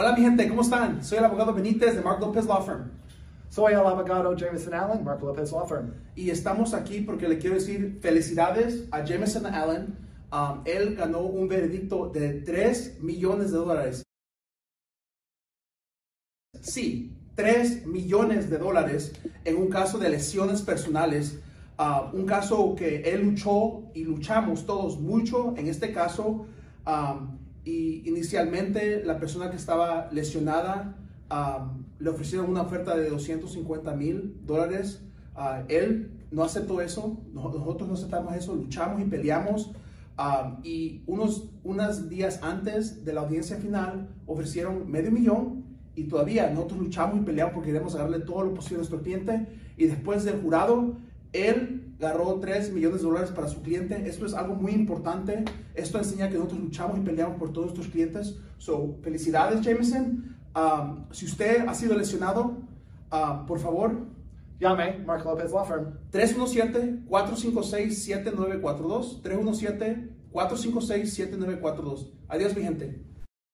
Hola mi gente, ¿cómo están? Soy el abogado Benítez de Mark Lopez Law Firm Soy el abogado Jameson Allen, Mark Lopez Law Firm. y estamos aquí porque le quiero decir felicidades a Jameson Allen. Um, él ganó un veredicto de 3 millones de dólares. Sí, 3 millones de dólares en un caso de lesiones personales. Uh, un caso que él luchó y luchamos todos mucho en este caso. Um, y inicialmente la persona que estaba lesionada um, le ofrecieron una oferta de 250 mil dólares. Uh, él no aceptó eso, Nos- nosotros no aceptamos eso, luchamos y peleamos. Um, y unos, unos días antes de la audiencia final ofrecieron medio millón y todavía nosotros luchamos y peleamos porque queremos darle todo lo posible a nuestro cliente. Y después del jurado, él agarró 3 millones de dólares para su cliente. Esto es algo muy importante. Esto enseña que nosotros luchamos y peleamos por todos nuestros clientes. So, felicidades, Jameson. Um, si usted ha sido lesionado, um, por favor, Llame Mark Lopez Law Firm. 317-456-7942. 317-456-7942. Adiós, mi gente.